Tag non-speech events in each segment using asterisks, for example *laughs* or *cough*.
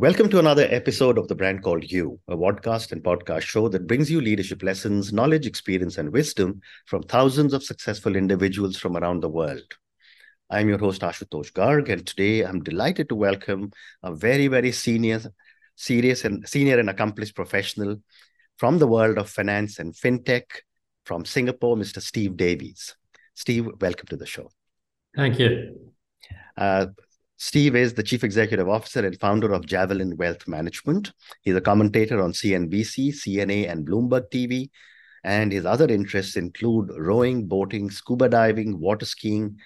Welcome to another episode of The Brand Called You, a podcast and podcast show that brings you leadership lessons, knowledge, experience, and wisdom from thousands of successful individuals from around the world. I'm your host, Ashutosh Garg, and today I'm delighted to welcome a very, very senior, serious and senior and accomplished professional from the world of finance and fintech from Singapore, Mr. Steve Davies. Steve, welcome to the show. Thank you. Uh, Steve is the chief executive officer and founder of Javelin Wealth Management. He's a commentator on CNBC, CNA, and Bloomberg TV. And his other interests include rowing, boating, scuba diving, water skiing,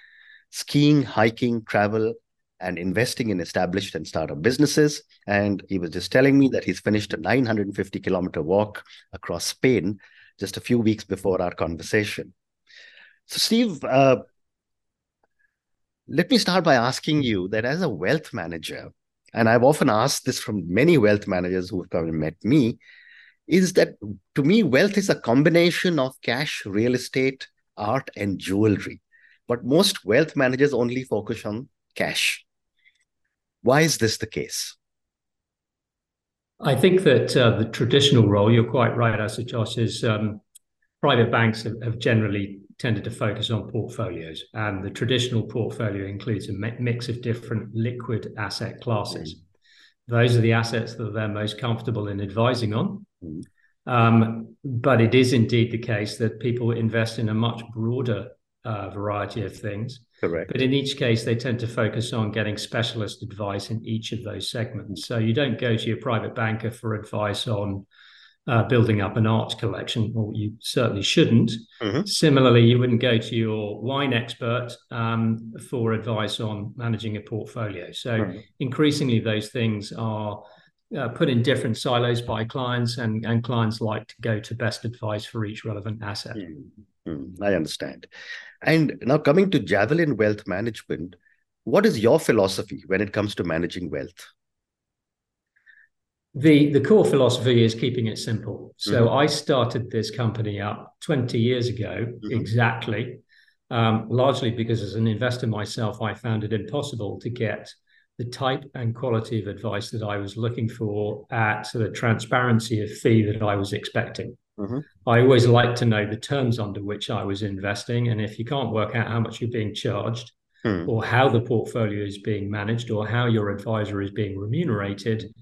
skiing, hiking, travel, and investing in established and startup businesses. And he was just telling me that he's finished a 950 kilometer walk across Spain just a few weeks before our conversation. So, Steve, uh, let me start by asking you that as a wealth manager, and I've often asked this from many wealth managers who have come and met me, is that to me, wealth is a combination of cash, real estate, art, and jewelry. But most wealth managers only focus on cash. Why is this the case? I think that uh, the traditional role, you're quite right, Ashutosh, is um, private banks have, have, generally tended to focus on portfolios. And the traditional portfolio includes a mix of different liquid asset classes. Mm-hmm. Those are the assets that they're most comfortable in advising on. Mm-hmm. Um, but it is indeed the case that people invest in a much broader uh, variety of things. Correct. But in each case, they tend to focus on getting specialist advice in each of those segments. So you don't go to your private banker for advice on uh, building up an art collection, or you certainly shouldn't. Mm-hmm. Similarly, you wouldn't go to your wine expert um, for advice on managing a portfolio. So, mm-hmm. increasingly, those things are uh, put in different silos by clients, and, and clients like to go to best advice for each relevant asset. Mm-hmm. I understand. And now, coming to Javelin Wealth Management, what is your philosophy when it comes to managing wealth? The the core philosophy is keeping it simple. So mm-hmm. I started this company up 20 years ago mm-hmm. exactly, um, largely because as an investor myself, I found it impossible to get the type and quality of advice that I was looking for at the transparency of fee that I was expecting. Mm-hmm. I always like to know the terms under which I was investing, and if you can't work out how much you're being charged, mm. or how the portfolio is being managed, or how your advisor is being remunerated,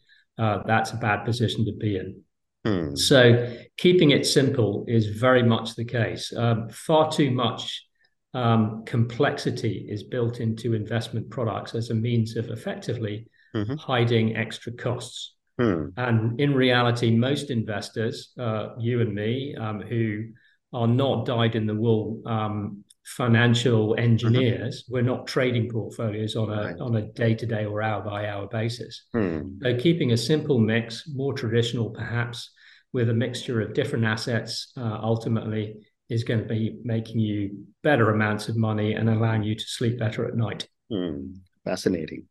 uh, that's a bad position to be in. Hmm. So keeping it simple is very much the case. Um, far too much um, complexity is built into investment products as a means of effectively mm-hmm. hiding extra costs. Hmm. And in reality, most investors, uh, you and me, um, who are not dyed in the wool um, financial engineers. Mm-hmm. We're not trading portfolios on a right. on a day to day or hour by hour basis. Hmm. So keeping a simple mix, more traditional perhaps, with a mixture of different assets, uh, ultimately is going to be making you better amounts of money and allowing you to sleep better at night. Hmm. Fascinating.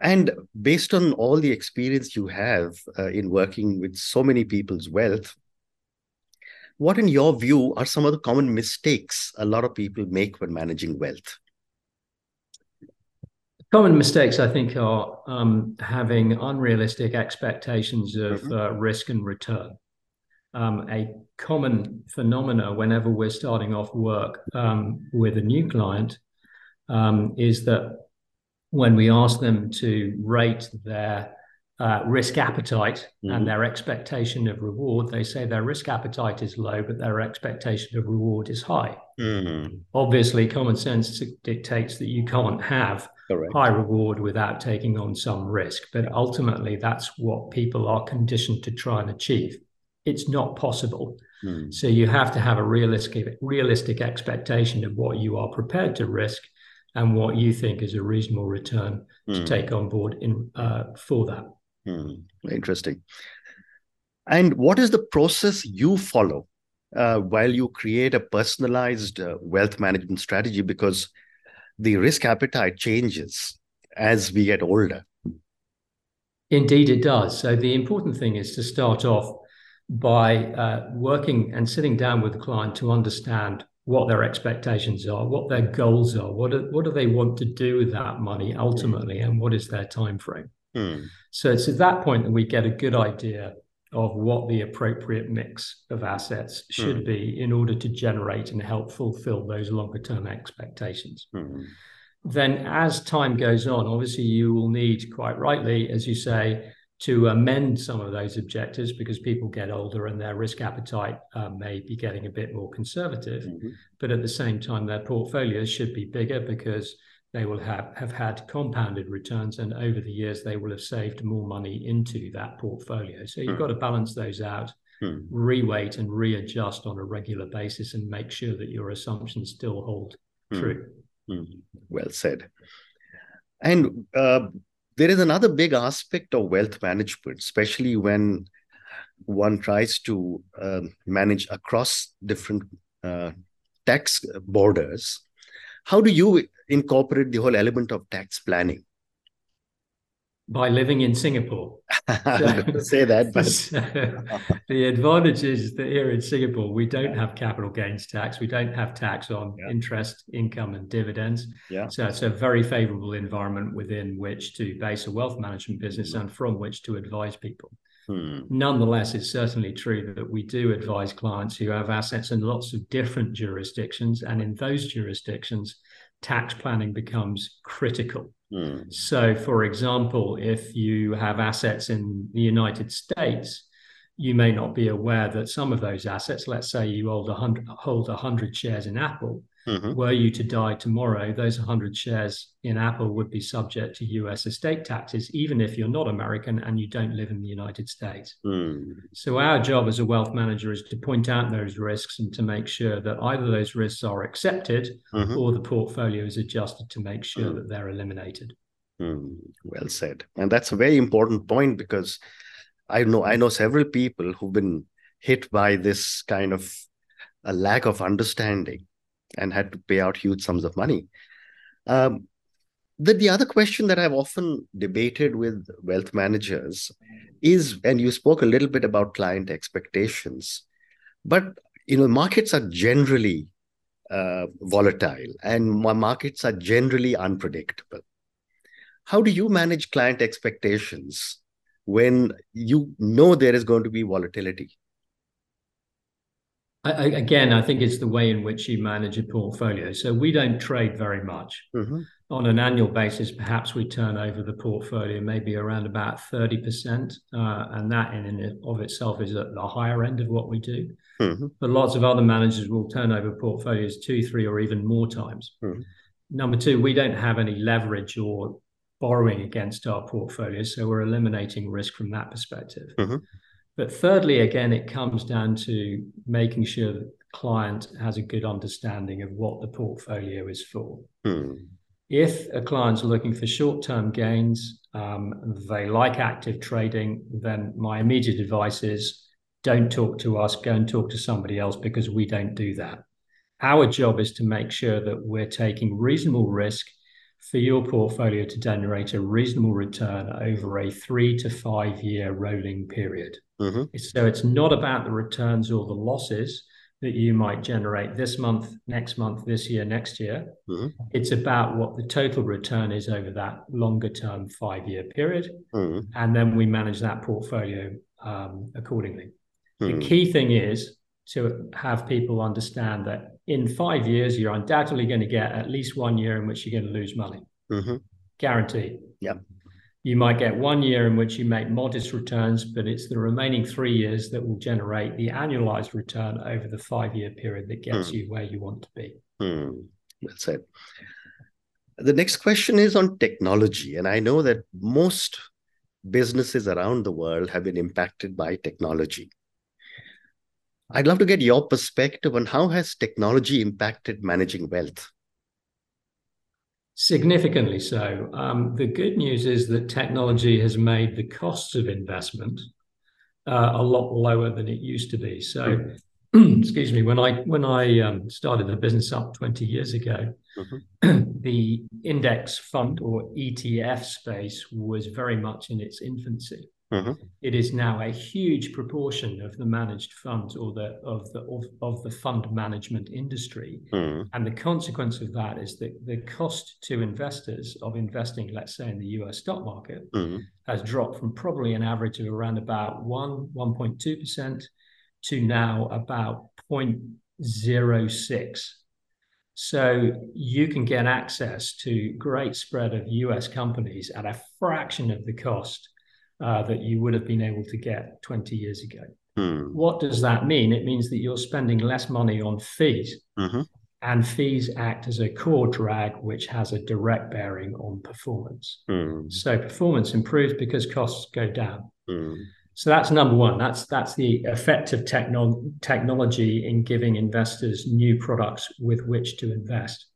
And based on all the experience you have uh, in working with so many people's wealth, what, in your view, are some of the common mistakes a lot of people make when managing wealth? Common mistakes, I think, are um, having unrealistic expectations of mm-hmm. uh, risk and return. Um, a common phenomena whenever we're starting off work um, with a new client um, is that when we ask them to rate their uh, risk appetite mm-hmm. and their expectation of reward, they say their risk appetite is low, but their expectation of reward is high. Mm-hmm. Obviously, common sense dictates that you can't have Correct. high reward without taking on some risk. But ultimately, that's what people are conditioned to try and achieve. It's not possible. Mm-hmm. So you have to have a realistic, realistic expectation of what you are prepared to risk and what you think is a reasonable return to mm. take on board in uh, for that. Hmm, interesting. And what is the process you follow uh, while you create a personalized uh, wealth management strategy? Because the risk appetite changes as we get older. Indeed, it does. So the important thing is to start off by uh, working and sitting down with the client to understand what their expectations are, what their goals are, what do, what do they want to do with that money ultimately, and what is their time frame. Mm. So it's at that point that we get a good idea of what the appropriate mix of assets should mm. be in order to generate and help fulfill those longer term expectations. Mm. Then, as time goes on, obviously, you will need, quite rightly, as you say, to amend some of those objectives because people get older and their risk appetite uh, may be getting a bit more conservative. Mm-hmm. But at the same time, their portfolios should be bigger because they will have, have had compounded returns and over the years they will have saved more money into that portfolio. So you've mm. got to balance those out, mm. reweight and readjust on a regular basis and make sure that your assumptions still hold mm. true. Well said. And uh, there is another big aspect of wealth management, especially when one tries to uh, manage across different uh, tax borders. How do you incorporate the whole element of tax planning? By living in Singapore. *laughs* So, say that, but *laughs* the advantage is that here in Singapore we don't have capital gains tax, we don't have tax on yeah. interest, income, and dividends. Yeah. So it's a very favourable environment within which to base a wealth management business mm-hmm. and from which to advise people. Hmm. Nonetheless, it's certainly true that we do advise clients who have assets in lots of different jurisdictions, and in those jurisdictions, tax planning becomes critical. Mm. So, for example, if you have assets in the United States, you may not be aware that some of those assets, let's say you hold 100, hold 100 shares in Apple, Mm-hmm. Were you to die tomorrow, those 100 shares in Apple would be subject to US estate taxes, even if you're not American and you don't live in the United States. Mm. So, our job as a wealth manager is to point out those risks and to make sure that either those risks are accepted mm-hmm. or the portfolio is adjusted to make sure mm. that they're eliminated. Mm. Well said. And that's a very important point because I know I know several people who've been hit by this kind of a lack of understanding and had to pay out huge sums of money. Um, the, the other question that I've often debated with wealth managers is, and you spoke a little bit about client expectations, but you know markets are generally uh, volatile and markets are generally unpredictable. How do you manage client expectations when you know there is going to be volatility? I, again, I think it's the way in which you manage a portfolio. So we don't trade very much. Mm-hmm. On an annual basis, perhaps we turn over the portfolio maybe around about 30%. Uh, and that in and of itself is at the higher end of what we do. Mm-hmm. But lots of other managers will turn over portfolios two, three, or even more times. Mm-hmm. Number two, we don't have any leverage or borrowing against our portfolio. So we're eliminating risk from that perspective. But thirdly, again, it comes down to making sure that the client has a good understanding of what the portfolio is for. Hmm. If a client's looking for short term gains, um, they like active trading, then my immediate advice is don't talk to us, go and talk to somebody else because we don't do that. Our job is to make sure that we're taking reasonable risk for your portfolio to generate a reasonable return over a three to five year rolling period. Mm-hmm. So it's not about the returns or the losses that you might generate this month, next month, this year, next year. Mm-hmm. It's about what the total return is over that longer term five year period. Mm-hmm. And then we manage that portfolio um, accordingly. The mm-hmm. key thing is to have people understand that in five years, you're undoubtedly going to get at least one year in which you're going to lose money. Mm-hmm. Guaranteed. Yeah. You might get one year in which you make modest returns, but it's the remaining three years that will generate the annualized return over the five year period that gets mm. you where you want to be. Mm. That's it. The next question is on technology. And I know that most businesses around the world have been impacted by technology. I'd love to get your perspective on how has technology impacted managing wealth? Significantly so. Um, the good news is that technology has made the costs of investment uh, a lot lower than it used to be. So, mm-hmm. *clears throat* excuse me, when I when I um, started the business up 20 years ago, mm-hmm. *clears throat* the index fund or ETF space was very much in its infancy. Mm-hmm. it is now a huge proportion of the managed funds or the of the of, of the fund management industry. Mm-hmm. And the consequence of that is that the cost to investors of investing, let's say in the US stock market, mm-hmm. has dropped from probably an average of around about one, 1.2% to now about 0.06 so you can get access to great spread of US companies at a fraction of the cost uh, that you would have been able to get 20 years ago. Mm. What does that mean? It means that you're spending less money on fees. Mm-hmm. And fees act as a core drag, which has a direct bearing on performance. Mm. So performance improves because costs go down. Mm. So that's number one. That's that's the effect of techno- technology in giving investors new products with which to invest.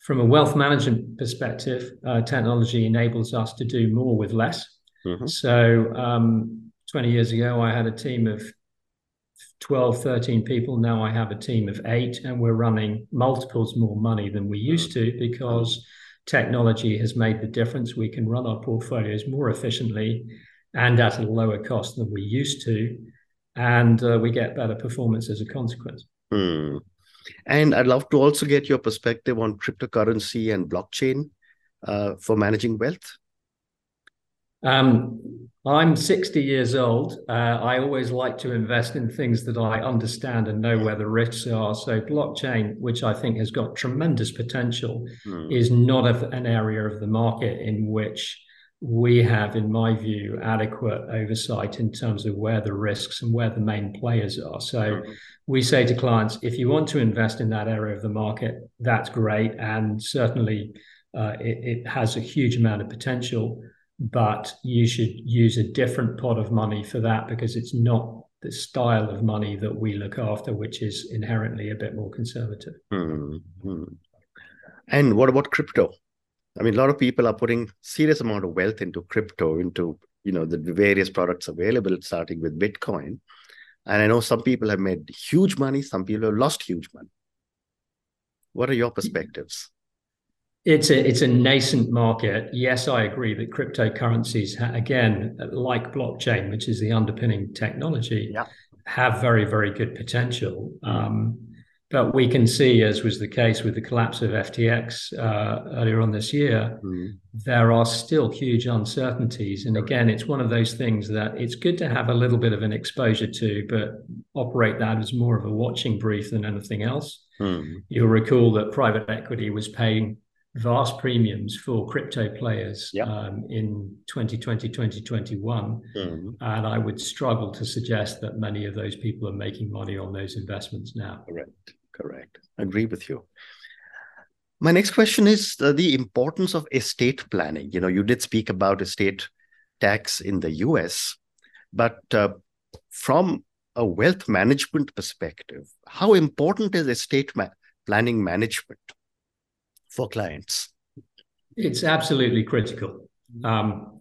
From a wealth management perspective, uh, technology enables us to do more with less. Mm-hmm. So um, 20 years ago, I had a team of 12, 13 people. Now I have a team of eight, and we're running multiples more money than we used to because technology has made the difference. We can run our portfolios more efficiently and at a lower cost than we used to. And uh, we get better performance as a consequence. Hmm. And I'd love to also get your perspective on cryptocurrency and blockchain uh, for managing wealth. Um, I'm 60 years old. Uh, I always like to invest in things that I understand and know where the risks are. So, blockchain, which I think has got tremendous potential, mm. is not a, an area of the market in which we have, in my view, adequate oversight in terms of where the risks and where the main players are. So mm-hmm. we say to clients, if you want to invest in that area of the market, that's great. And certainly uh, it, it, has a huge amount of potential, but you should use a different pot of money for that because it's not the style of money that we look after, which is inherently a bit more conservative. Mm-hmm. And what about crypto? I mean, a lot of people are putting serious amount of wealth into crypto, into you know the various products available, starting with Bitcoin. And I know some people have made huge money, some people have lost huge money. What are your perspectives? It's a it's a nascent market. Yes, I agree that cryptocurrencies, again, like blockchain, which is the underpinning technology, yeah. have very very good potential. Um, but we can see, as was the case with the collapse of FTX uh, earlier on this year, mm. there are still huge uncertainties. And again, it's one of those things that it's good to have a little bit of an exposure to, but operate that as more of a watching brief than anything else. Mm. You'll recall that private equity was paying vast premiums for crypto players yep. um, in 2020, 2021. Mm-hmm. And I would struggle to suggest that many of those people are making money on those investments now. Correct. Correct. Agree with you. My next question is uh, the importance of estate planning. You know, you did speak about estate tax in the US, but uh, from a wealth management perspective, how important is estate ma- planning management for clients? It's absolutely critical. Um,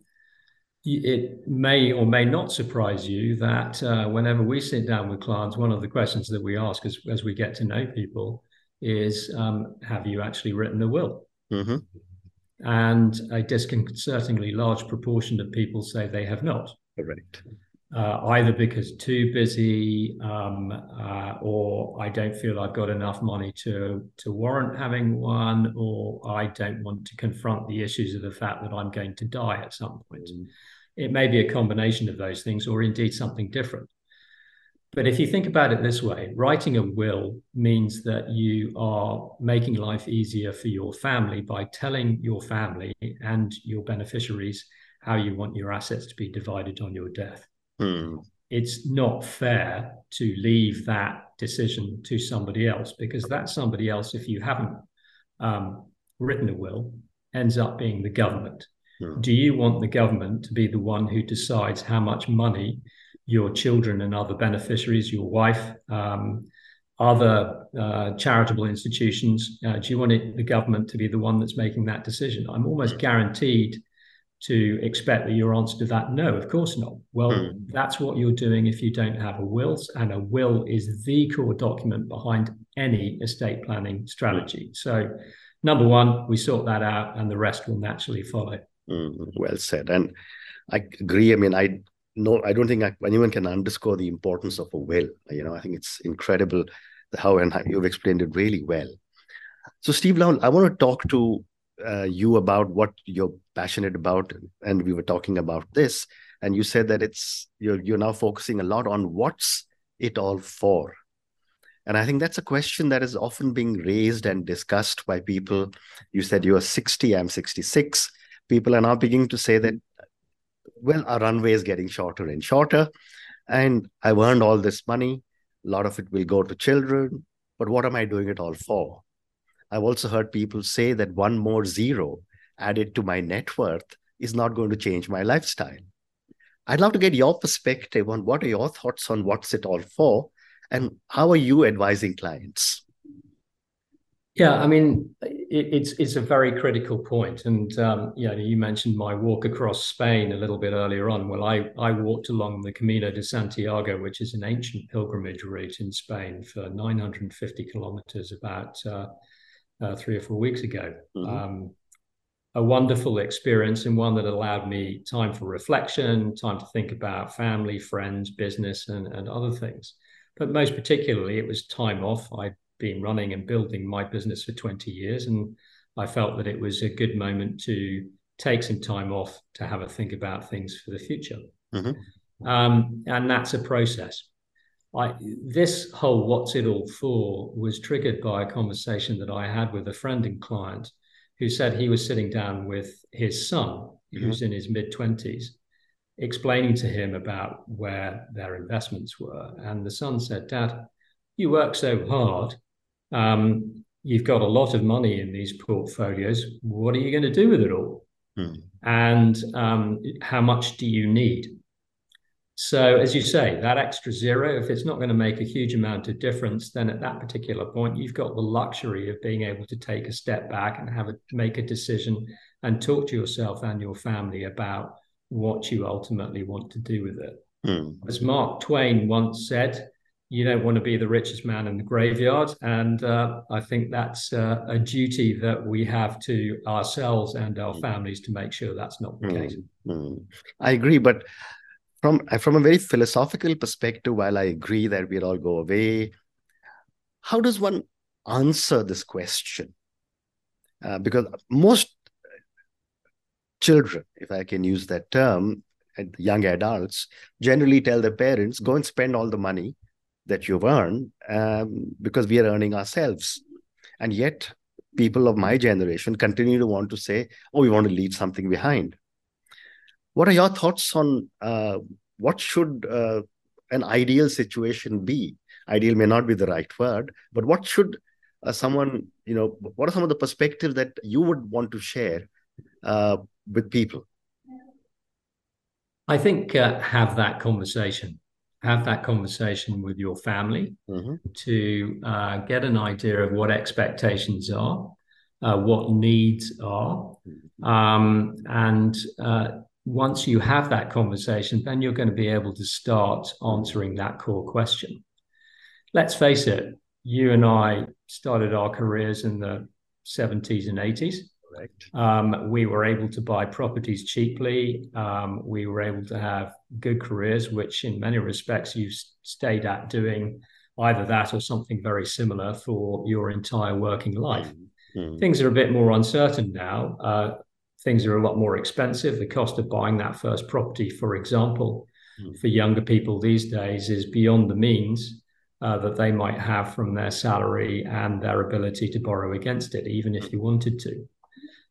it may or may not surprise you that uh, whenever we sit down with clients, one of the questions that we ask as, as we get to know people is um, Have you actually written a will? Mm-hmm. And a disconcertingly large proportion of people say they have not. Correct. Uh, either because too busy um, uh, or I don't feel I've got enough money to to warrant having one, or I don't want to confront the issues of the fact that I'm going to die at some point. Mm. It may be a combination of those things, or indeed something different. But if you think about it this way, writing a will means that you are making life easier for your family by telling your family and your beneficiaries how you want your assets to be divided on your death. Hmm. It's not fair to leave that decision to somebody else because that somebody else, if you haven't um, written a will, ends up being the government. Hmm. Do you want the government to be the one who decides how much money your children and other beneficiaries, your wife, um, other uh, charitable institutions, uh, do you want it, the government to be the one that's making that decision? I'm almost guaranteed to expect that your answer to that no of course not well mm. that's what you're doing if you don't have a will and a will is the core document behind any estate planning strategy so number one we sort that out and the rest will naturally follow mm, well said and I agree. I mean, I no, I don't think I, anyone can underscore the importance of a will. You know, I think it's incredible how and how you've explained it really well. So, Steve Lowell, I want to talk to uh, you about what you're passionate about, and we were talking about this, and you said that it's you're you're now focusing a lot on what's it all for, and I think that's a question that is often being raised and discussed by people. You said you're 60, I'm 66. People are now beginning to say that, well, our runway is getting shorter and shorter, and I've earned all this money. A lot of it will go to children, but what am I doing it all for? I've also heard people say that one more zero added to my net worth is not going to change my lifestyle. I'd love to get your perspective on what are your thoughts on what's it all for and how are you advising clients? Yeah, I mean, it, it's it's a very critical point, and um, you know, you mentioned my walk across Spain a little bit earlier on. Well, I I walked along the Camino de Santiago, which is an ancient pilgrimage route in Spain for 950 kilometers, about uh, uh, three or four weeks ago. Mm-hmm. Um, a wonderful experience and one that allowed me time for reflection, time to think about family, friends, business, and, and other things. But most particularly, it was time off. I'd been running and building my business for 20 years, and I felt that it was a good moment to take some time off to have a think about things for the future. Mm-hmm. Um, and that's a process. I, this whole what's it all for was triggered by a conversation that I had with a friend and client who said he was sitting down with his son, mm-hmm. who's in his mid 20s, explaining to him about where their investments were. And the son said, Dad, you work so hard. Um, you've got a lot of money in these portfolios. What are you going to do with it all? Mm. And um, how much do you need? So, as you say, that extra zero, if it's not going to make a huge amount of difference, then at that particular point, you've got the luxury of being able to take a step back and have a make a decision and talk to yourself and your family about what you ultimately want to do with it. Mm. As Mark Twain once said, you don't want to be the richest man in the graveyard. And uh, I think that's uh, a duty that we have to ourselves and our hmm. families to make sure that's not the mm. case. Mm. I agree. But from from a very philosophical perspective, while I agree that we'll all go away, how does one answer this question? Uh, because most children, if I can use that term, young adults generally tell their parents, "Go and spend all the money that you've earned, um, because we are earning ourselves." And yet, people of my generation continue to want to say, "Oh, we want to leave something behind." What are your thoughts on uh, what should uh, an ideal situation be? Ideal may not be the right word, but what should uh, someone, you know, what are some of the perspectives that you would want to share uh, with people? I think uh, have that conversation. Have that conversation with your family mm-hmm. to uh, get an idea of what expectations are, uh, what needs are, mm-hmm. um, and uh, once you have that conversation, then you're going to be able to start answering that core question. Let's face it, you and I started our careers in the 70s and 80s. Um, we were able to buy properties cheaply. Um, we were able to have good careers, which in many respects you've stayed at doing either that or something very similar for your entire working life. Mm-hmm. Things are a bit more uncertain now. Uh, things are a lot more expensive. The cost of buying that first property, for example, mm. for younger people these days is beyond the means uh, that they might have from their salary and their ability to borrow against it, even if you wanted to.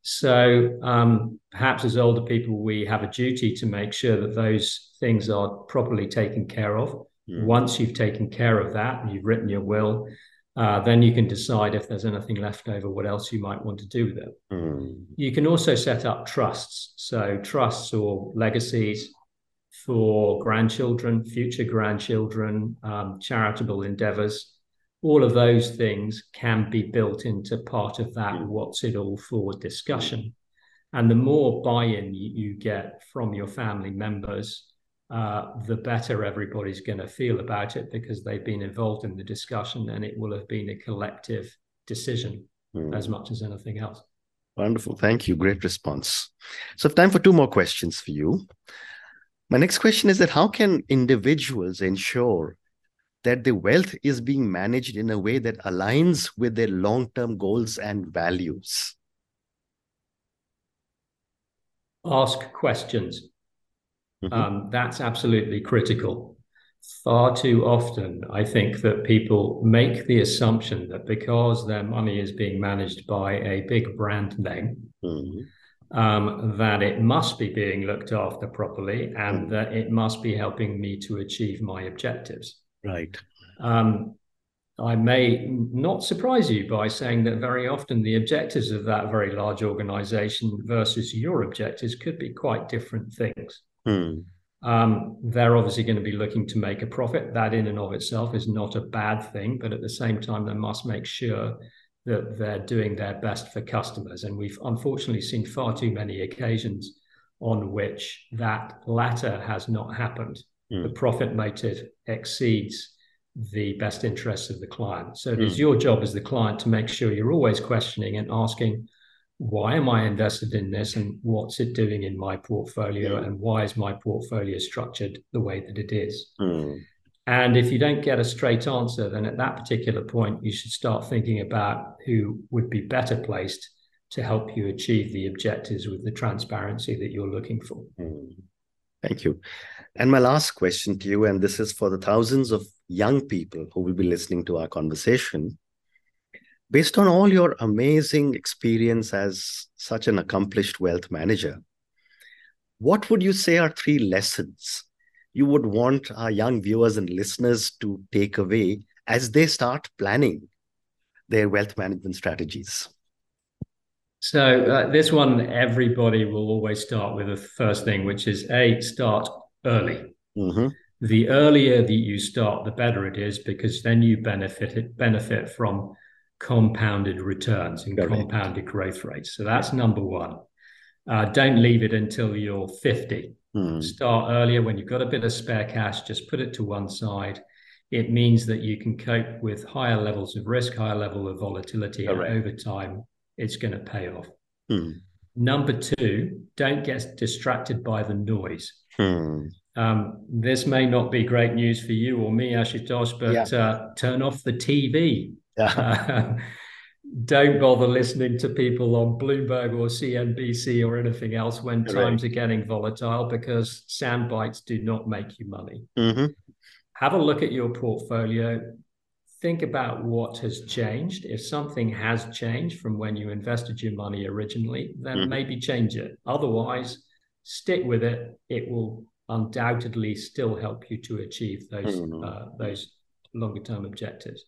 So um, perhaps as older people, we have a duty to make sure that those things are properly taken care of. Mm. Once you've taken care of that and you've written your will, uh, then you can decide if there's anything left over, what else you might want to do with it. Mm. You can also set up trusts. So, trusts or legacies for grandchildren, future grandchildren, um, charitable endeavors. All of those things can be built into part of that mm. what's it all for discussion. And the more buy in you, you get from your family members, uh, the better everybody's going to feel about it because they've been involved in the discussion and it will have been a collective decision mm. as much as anything else. Wonderful. Thank you. Great response. So, time for two more questions for you. My next question is that how can individuals ensure that the wealth is being managed in a way that aligns with their long term goals and values? Ask questions. Mm-hmm. Um, that's absolutely critical. Far too often, I think that people make the assumption that because their money is being managed by a big brand name, mm-hmm um, that it must be being looked after properly and hmm. that it must be helping me to achieve my objectives. Right. Um, I may not surprise you by saying that very often the objectives of that very large organization versus your objectives could be quite different things. Hmm. Um, they're obviously going to be looking to make a profit. That, in and of itself, is not a bad thing. But at the same time, they must make sure that they're doing their best for customers. And we've unfortunately seen far too many occasions on which that latter has not happened. Mm. The profit motive exceeds the best interests of the client. So it mm. is your job as the client to make sure you're always questioning and asking, why am I invested in this and what's it doing in my portfolio mm. and why is my portfolio structured the way that it is? Mm. And if you don't get a straight answer, then at that particular point, you should start thinking about who would be better placed to help you achieve the objectives with the transparency that you're looking for. Hmm. Thank you. And my last question to you, and this is for the thousands of young people who will be listening to our conversation. Based on all your amazing experience as such an accomplished wealth manager, what would you say are three lessons you would want our young viewers and listeners to take away as they start planning their wealth management strategies? So, uh, this one, everybody will always start with the first thing, which is A, start early. Mm-hmm. The earlier that you start, the better it is because then you benefit benefit from compounded returns and Correct. compounded growth rates. So that's number one. Uh, don't leave it until you're 50 Hmm. Start earlier when you've got a bit of spare cash, just put it to one side. It means that you can cope with higher levels of risk, higher level of volatility, and over time, it's going to pay off. Hmm. Number two, don't get distracted by the noise. Hmm. Um, this may not be great news for you or me, Ashutosh, but yeah. uh, turn off the TV. Yeah. *laughs* don't bother listening to people on Bloomberg or CNBC or anything else when times are getting volatile because sound bites do not make you money. Mm-hmm. Have a look at your portfolio. Think about what has changed. If something has changed from when you invested your money originally, then mm-hmm. maybe change it. Otherwise, stick with it. It will undoubtedly still help you to achieve those mm-hmm. uh, those longer term objectives.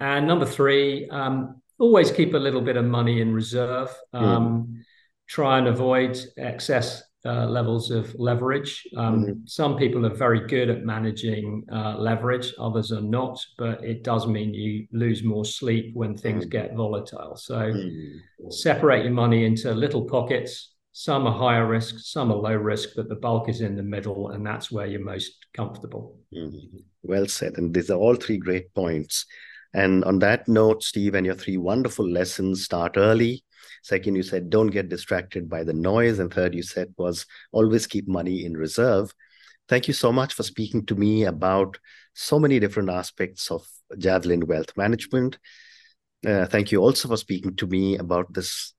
And number three, um, always keep a little bit of money in reserve. Um, mm. Try and avoid excess uh, levels of leverage. Um, mm-hmm. Some people are very good at managing uh, leverage, others are not, but it does mean you lose more sleep when things mm-hmm. get volatile. So mm-hmm. separate your money into little pockets. Some are higher risk, some are low risk, but the bulk is in the middle, and that's where you're most comfortable. Mm-hmm. Well said. And these are all three great points. And on that note, Steve, and your three wonderful lessons start early. Second, you said don't get distracted by the noise. And third, you said was always keep money in reserve. Thank you so much for speaking to me about so many different aspects of Javelin Wealth Management. Uh, thank you also for speaking to me about this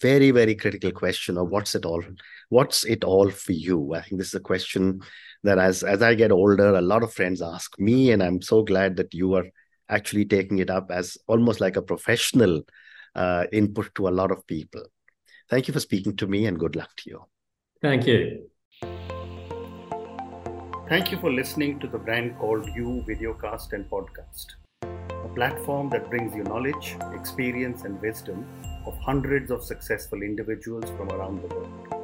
very, very critical question of what's it all, what's it all for you? I think this is a question that as as I get older, a lot of friends ask me, and I'm so glad that you are actually taking it up as almost like a professional uh, input to a lot of people. Thank you for speaking to me and good luck to you. Thank you. Thank you for listening to the brand called You Videocast and Podcast, a platform that brings you knowledge, experience, and wisdom of hundreds of successful individuals from around the world.